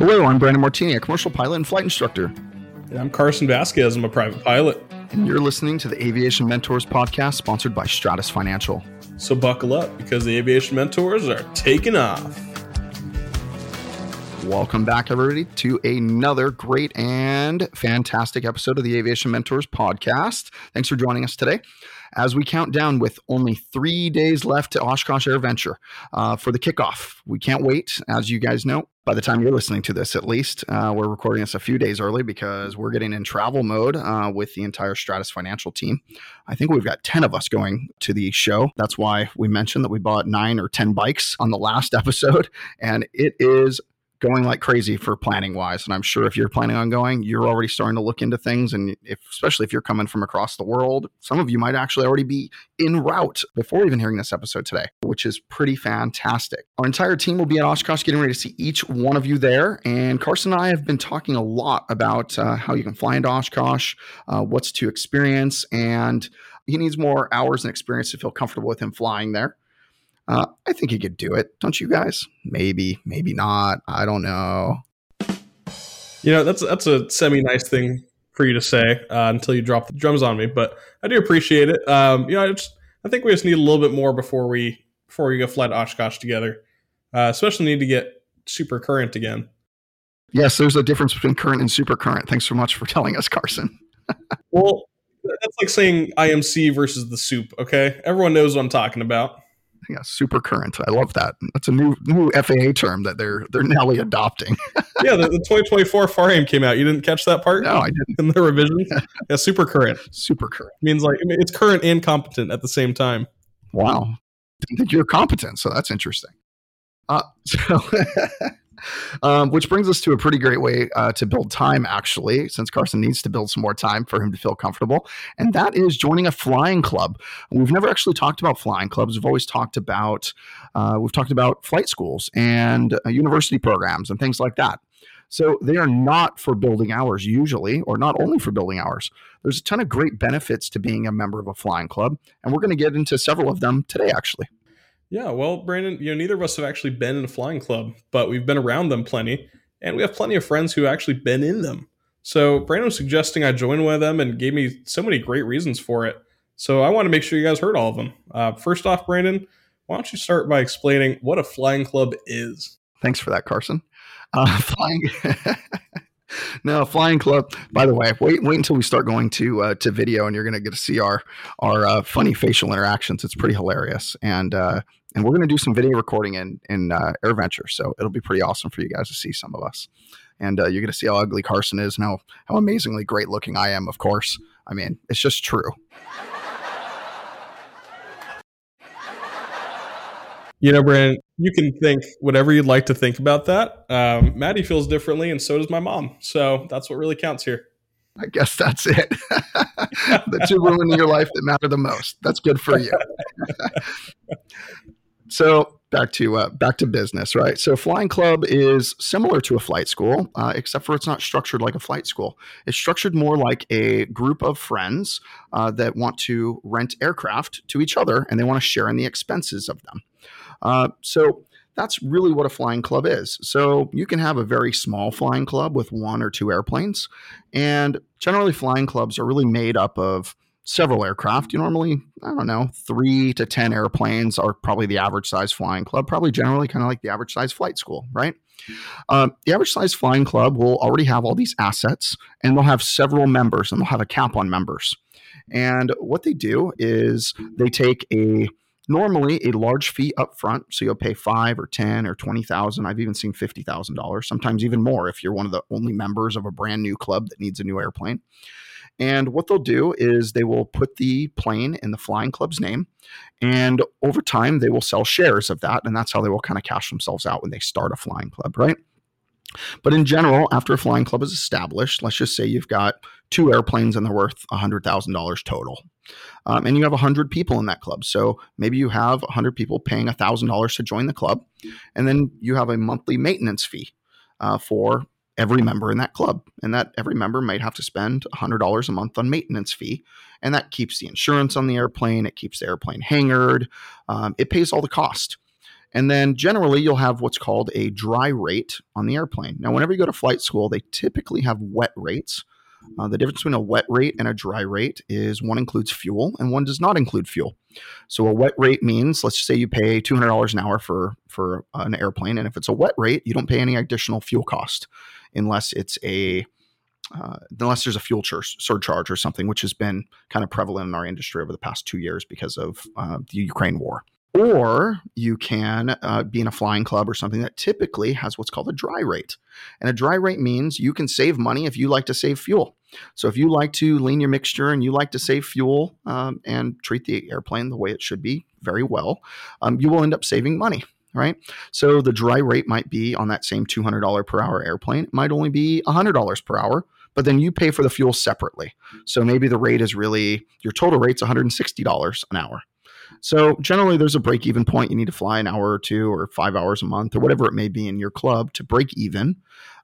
Hello, I'm Brandon Martini, a commercial pilot and flight instructor. And I'm Carson Vasquez. I'm a private pilot. And you're listening to the Aviation Mentors podcast sponsored by Stratus Financial. So buckle up because the Aviation Mentors are taking off. Welcome back, everybody, to another great and fantastic episode of the Aviation Mentors podcast. Thanks for joining us today as we count down with only three days left to Oshkosh AirVenture uh, for the kickoff. We can't wait, as you guys know. By the time you're listening to this, at least, uh, we're recording this a few days early because we're getting in travel mode uh, with the entire Stratus Financial team. I think we've got 10 of us going to the show. That's why we mentioned that we bought nine or 10 bikes on the last episode. And it is going like crazy for planning wise. And I'm sure if you're planning on going, you're already starting to look into things. And if, especially if you're coming from across the world, some of you might actually already be en route before even hearing this episode today, which is pretty fantastic. Our entire team will be at Oshkosh getting ready to see each one of you there. And Carson and I have been talking a lot about uh, how you can fly into Oshkosh, uh, what's to experience, and he needs more hours and experience to feel comfortable with him flying there. Uh, I think he could do it. Don't you guys? Maybe, maybe not. I don't know. You know, that's that's a semi nice thing for you to say uh, until you drop the drums on me, but I do appreciate it. Um, you know, I just I think we just need a little bit more before we before we go fly to Oshkosh together. Uh, especially need to get super current again. Yes, there's a difference between current and super current. Thanks so much for telling us, Carson. well, that's like saying IMC versus the soup. Okay, everyone knows what I'm talking about yeah, super current. I love that. That's a new new FAA term that they're they're now adopting. yeah, the, the 2024 FAR came out. You didn't catch that part? No, I didn't. In the revision, yeah, super current. Super current means like it's current and competent at the same time. Wow, didn't think you're competent, so that's interesting. Uh, so um, which brings us to a pretty great way uh, to build time, actually, since Carson needs to build some more time for him to feel comfortable. And that is joining a flying club. We've never actually talked about flying clubs. We've always talked about uh, we've talked about flight schools and uh, university programs and things like that. So they are not for building hours usually, or not only for building hours. There's a ton of great benefits to being a member of a flying club, and we're going to get into several of them today, actually. Yeah, well, Brandon, you know, neither of us have actually been in a flying club, but we've been around them plenty, and we have plenty of friends who actually been in them. So Brandon was suggesting I join one of them and gave me so many great reasons for it. So I want to make sure you guys heard all of them. Uh, first off, Brandon, why don't you start by explaining what a flying club is? Thanks for that, Carson. Uh, flying. no, flying club. By the way, wait wait until we start going to uh, to video, and you're going to get to see our our uh, funny facial interactions. It's pretty hilarious, and uh, and we're going to do some video recording in in uh, AirVenture, so it'll be pretty awesome for you guys to see some of us. And uh, you're going to see how ugly Carson is and how how amazingly great looking I am. Of course, I mean it's just true. You know, Brandon, you can think whatever you'd like to think about that. Um, Maddie feels differently, and so does my mom. So that's what really counts here. I guess that's it. the two women in your life that matter the most. That's good for you. so back to uh, back to business, right? So flying club is similar to a flight school, uh, except for it's not structured like a flight school. It's structured more like a group of friends uh, that want to rent aircraft to each other, and they want to share in the expenses of them. Uh, so that's really what a flying club is. So you can have a very small flying club with one or two airplanes, and generally flying clubs are really made up of several aircraft. You normally, I don't know, three to 10 airplanes are probably the average size flying club, probably generally kind of like the average size flight school, right? Um, the average size flying club will already have all these assets and they'll have several members and they'll have a cap on members. And what they do is they take a normally a large fee up front so you'll pay five or ten or twenty thousand i've even seen fifty thousand dollars sometimes even more if you're one of the only members of a brand new club that needs a new airplane and what they'll do is they will put the plane in the flying club's name. And over time, they will sell shares of that. And that's how they will kind of cash themselves out when they start a flying club, right? But in general, after a flying club is established, let's just say you've got two airplanes and they're worth $100,000 total. Um, and you have 100 people in that club. So maybe you have 100 people paying $1,000 to join the club. And then you have a monthly maintenance fee uh, for every member in that club. And that every member might have to spend $100 a month on maintenance fee. And that keeps the insurance on the airplane, it keeps the airplane hangared, um, it pays all the cost. And then generally, you'll have what's called a dry rate on the airplane. Now, whenever you go to flight school, they typically have wet rates. Uh, the difference between a wet rate and a dry rate is one includes fuel and one does not include fuel. So a wet rate means, let's just say you pay two hundred dollars an hour for for an airplane, and if it's a wet rate, you don't pay any additional fuel cost unless it's a uh, unless there's a fuel sur- surcharge or something, which has been kind of prevalent in our industry over the past two years because of uh, the Ukraine war. Or you can uh, be in a flying club or something that typically has what's called a dry rate. And a dry rate means you can save money if you like to save fuel. So if you like to lean your mixture and you like to save fuel um, and treat the airplane the way it should be very well, um, you will end up saving money right? So the dry rate might be on that same $200 per hour airplane, it might only be $100 per hour, but then you pay for the fuel separately. So maybe the rate is really your total rate's $160 an hour. So generally, there's a break even point. You need to fly an hour or two or five hours a month or whatever it may be in your club to break even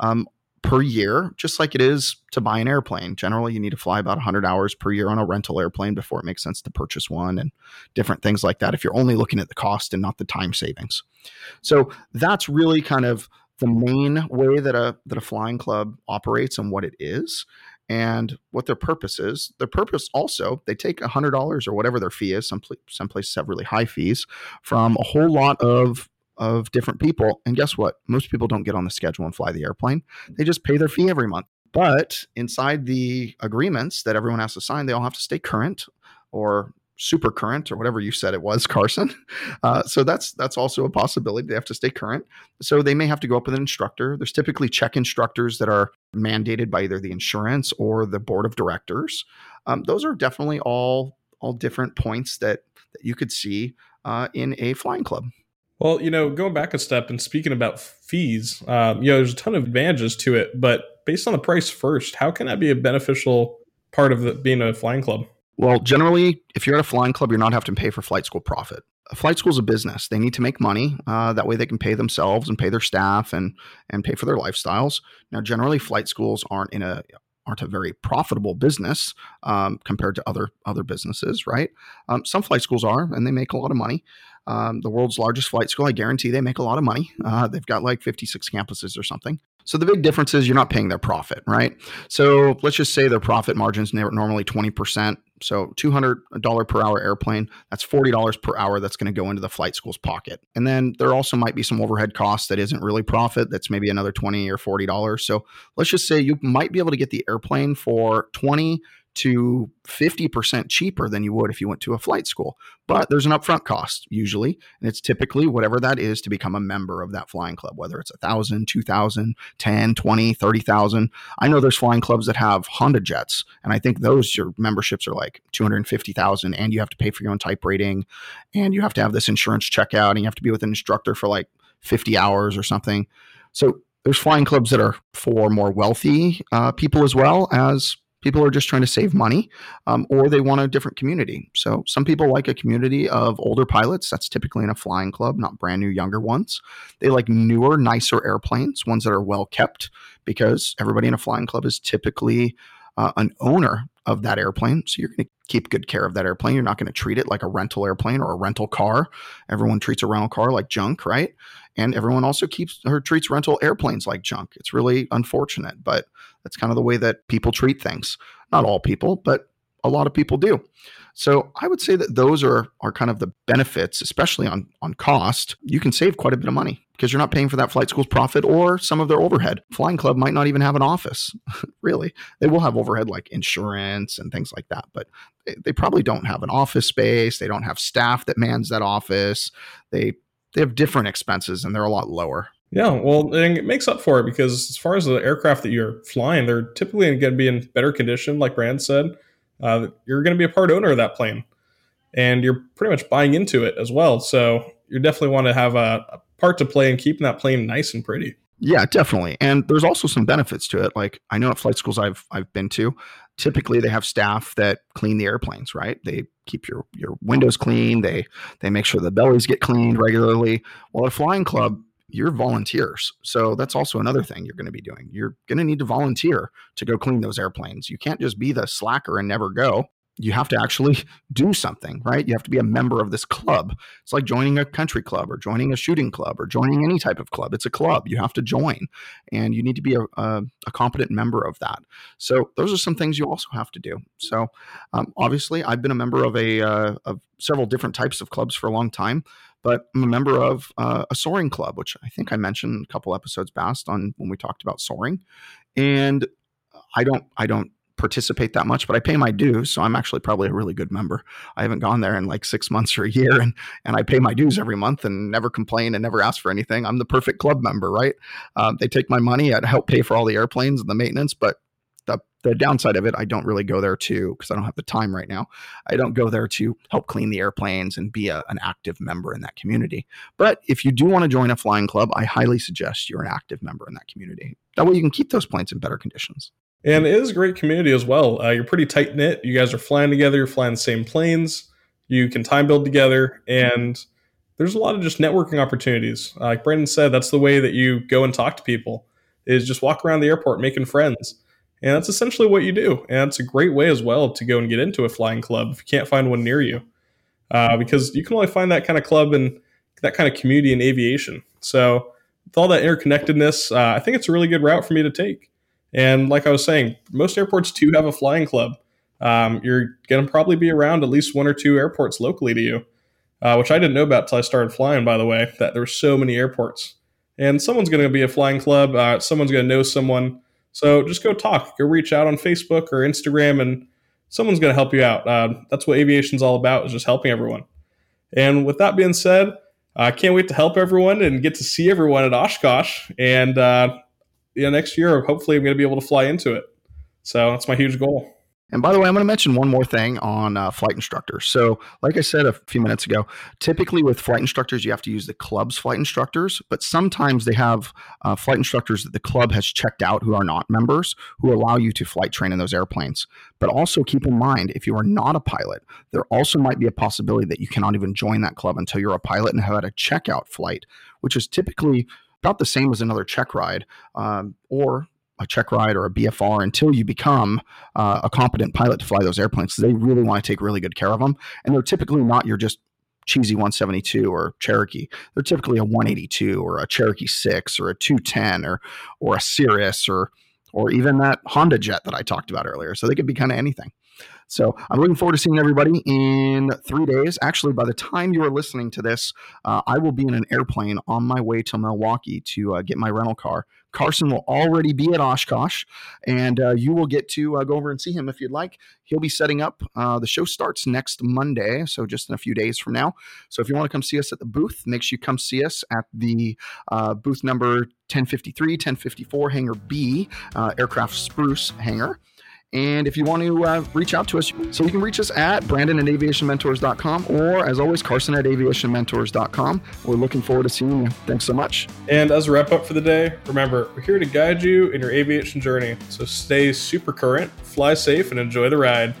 um, per year, just like it is to buy an airplane. Generally, you need to fly about 100 hours per year on a rental airplane before it makes sense to purchase one and different things like that if you're only looking at the cost and not the time savings. So that's really kind of the main way that a that a flying club operates and what it is and what their purpose is. Their purpose also, they take $100 or whatever their fee is. Some, some places have really high fees from a whole lot of of different people. And guess what? Most people don't get on the schedule and fly the airplane. They just pay their fee every month. But inside the agreements that everyone has to sign, they all have to stay current or super current or whatever you said it was, Carson. Uh, so that's that's also a possibility. They have to stay current. So they may have to go up with an instructor. There's typically check instructors that are mandated by either the insurance or the board of directors. Um, those are definitely all all different points that that you could see uh, in a flying club. Well, you know, going back a step and speaking about fees, um, you know, there's a ton of advantages to it, but based on the price first, how can that be a beneficial part of the, being a flying club? Well, generally, if you're at a flying club, you're not having to pay for flight school profit. A flight school is a business; they need to make money. Uh, that way, they can pay themselves and pay their staff and and pay for their lifestyles. Now, generally, flight schools aren't in a aren't a very profitable business um, compared to other other businesses, right? Um, some flight schools are, and they make a lot of money. Um, the world's largest flight school, I guarantee they make a lot of money. Uh, they've got like 56 campuses or something. So the big difference is you're not paying their profit, right? So let's just say their profit margins normally 20%. So $200 per hour airplane, that's $40 per hour that's going to go into the flight school's pocket. And then there also might be some overhead costs that isn't really profit. That's maybe another 20 or $40. So let's just say you might be able to get the airplane for 20 to 50% cheaper than you would if you went to a flight school. But there's an upfront cost usually, and it's typically whatever that is to become a member of that flying club, whether it's a thousand, two thousand, 10, 20, 30,000. I know there's flying clubs that have Honda jets, and I think those your memberships are like 250,000 and you have to pay for your own type rating and you have to have this insurance checkout and you have to be with an instructor for like 50 hours or something. So there's flying clubs that are for more wealthy uh, people as well as People are just trying to save money um, or they want a different community. So some people like a community of older pilots. That's typically in a flying club, not brand new, younger ones. They like newer, nicer airplanes, ones that are well kept because everybody in a flying club is typically uh, an owner of that airplane. So you're going to keep good care of that airplane. You're not going to treat it like a rental airplane or a rental car. Everyone treats a rental car like junk, right? And everyone also keeps or treats rental airplanes like junk. It's really unfortunate, but that's kind of the way that people treat things. Not all people, but a lot of people do. So I would say that those are are kind of the benefits, especially on on cost. You can save quite a bit of money because you're not paying for that flight school's profit or some of their overhead. Flying Club might not even have an office, really. They will have overhead like insurance and things like that, but they, they probably don't have an office space. They don't have staff that mans that office. They they have different expenses and they're a lot lower. Yeah, well, it makes up for it because as far as the aircraft that you're flying, they're typically going to be in better condition, like Brand said. Uh, you're going to be a part owner of that plane, and you're pretty much buying into it as well. So you definitely want to have a, a part to play in keeping that plane nice and pretty. Yeah, definitely. And there's also some benefits to it. Like I know at flight schools I've I've been to, typically they have staff that clean the airplanes, right? They keep your your windows clean, they they make sure the bellies get cleaned regularly. Well, at a flying club, you're volunteers. So that's also another thing you're going to be doing. You're going to need to volunteer to go clean those airplanes. You can't just be the slacker and never go. you have to actually do something, right? You have to be a member of this club. It's like joining a country club or joining a shooting club or joining any type of club. It's a club. You have to join and you need to be a, a, a competent member of that. So, those are some things you also have to do. So, um, obviously, I've been a member of a uh, of several different types of clubs for a long time, but I'm a member of uh, a soaring club, which I think I mentioned a couple episodes past on when we talked about soaring. And I don't, I don't participate that much, but I pay my dues, so I'm actually probably a really good member. I haven't gone there in like six months or a year, and and I pay my dues every month and never complain and never ask for anything. I'm the perfect club member, right? Um, they take my money, I help pay for all the airplanes and the maintenance, but the the downside of it, I don't really go there to because I don't have the time right now. I don't go there to help clean the airplanes and be a, an active member in that community. But if you do want to join a flying club, I highly suggest you're an active member in that community. That way, you can keep those planes in better conditions. And it is a great community as well. Uh, you're pretty tight knit. You guys are flying together. You're flying the same planes. You can time build together, and there's a lot of just networking opportunities. Uh, like Brandon said, that's the way that you go and talk to people. Is just walk around the airport making friends, and that's essentially what you do. And it's a great way as well to go and get into a flying club if you can't find one near you, uh, because you can only find that kind of club and that kind of community in aviation. So with all that interconnectedness, uh, I think it's a really good route for me to take. And like I was saying, most airports do have a flying club. Um, you're going to probably be around at least one or two airports locally to you, uh, which I didn't know about until I started flying, by the way, that there were so many airports. And someone's going to be a flying club. Uh, someone's going to know someone. So just go talk, go reach out on Facebook or Instagram, and someone's going to help you out. Uh, that's what aviation's all about, is just helping everyone. And with that being said, I can't wait to help everyone and get to see everyone at Oshkosh. And uh, yeah, next year, hopefully, I'm going to be able to fly into it. So that's my huge goal. And by the way, I'm going to mention one more thing on uh, flight instructors. So, like I said a few minutes ago, typically with flight instructors, you have to use the club's flight instructors, but sometimes they have uh, flight instructors that the club has checked out who are not members who allow you to flight train in those airplanes. But also keep in mind, if you are not a pilot, there also might be a possibility that you cannot even join that club until you're a pilot and have had a checkout flight, which is typically about the same as another check ride um, or a check ride or a BFR until you become uh, a competent pilot to fly those airplanes. They really want to take really good care of them. And they're typically not your just cheesy 172 or Cherokee. They're typically a 182 or a Cherokee 6 or a 210 or or a Cirrus or or even that Honda jet that I talked about earlier. So they could be kind of anything. So I'm looking forward to seeing everybody in three days. Actually, by the time you are listening to this, uh, I will be in an airplane on my way to Milwaukee to uh, get my rental car. Carson will already be at Oshkosh, and uh, you will get to uh, go over and see him if you'd like. He'll be setting up. Uh, the show starts next Monday, so just in a few days from now. So if you want to come see us at the booth, make sure you come see us at the uh, booth number 1053, 1054, Hangar B, aircraft spruce hangar. And if you want to uh, reach out to us, so you can reach us at Brandon at aviationmentors.com or as always, Carson at aviationmentors.com. We're looking forward to seeing you. Thanks so much. And as a wrap up for the day, remember, we're here to guide you in your aviation journey. So stay super current, fly safe, and enjoy the ride.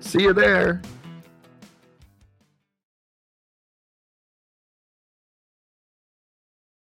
See you there.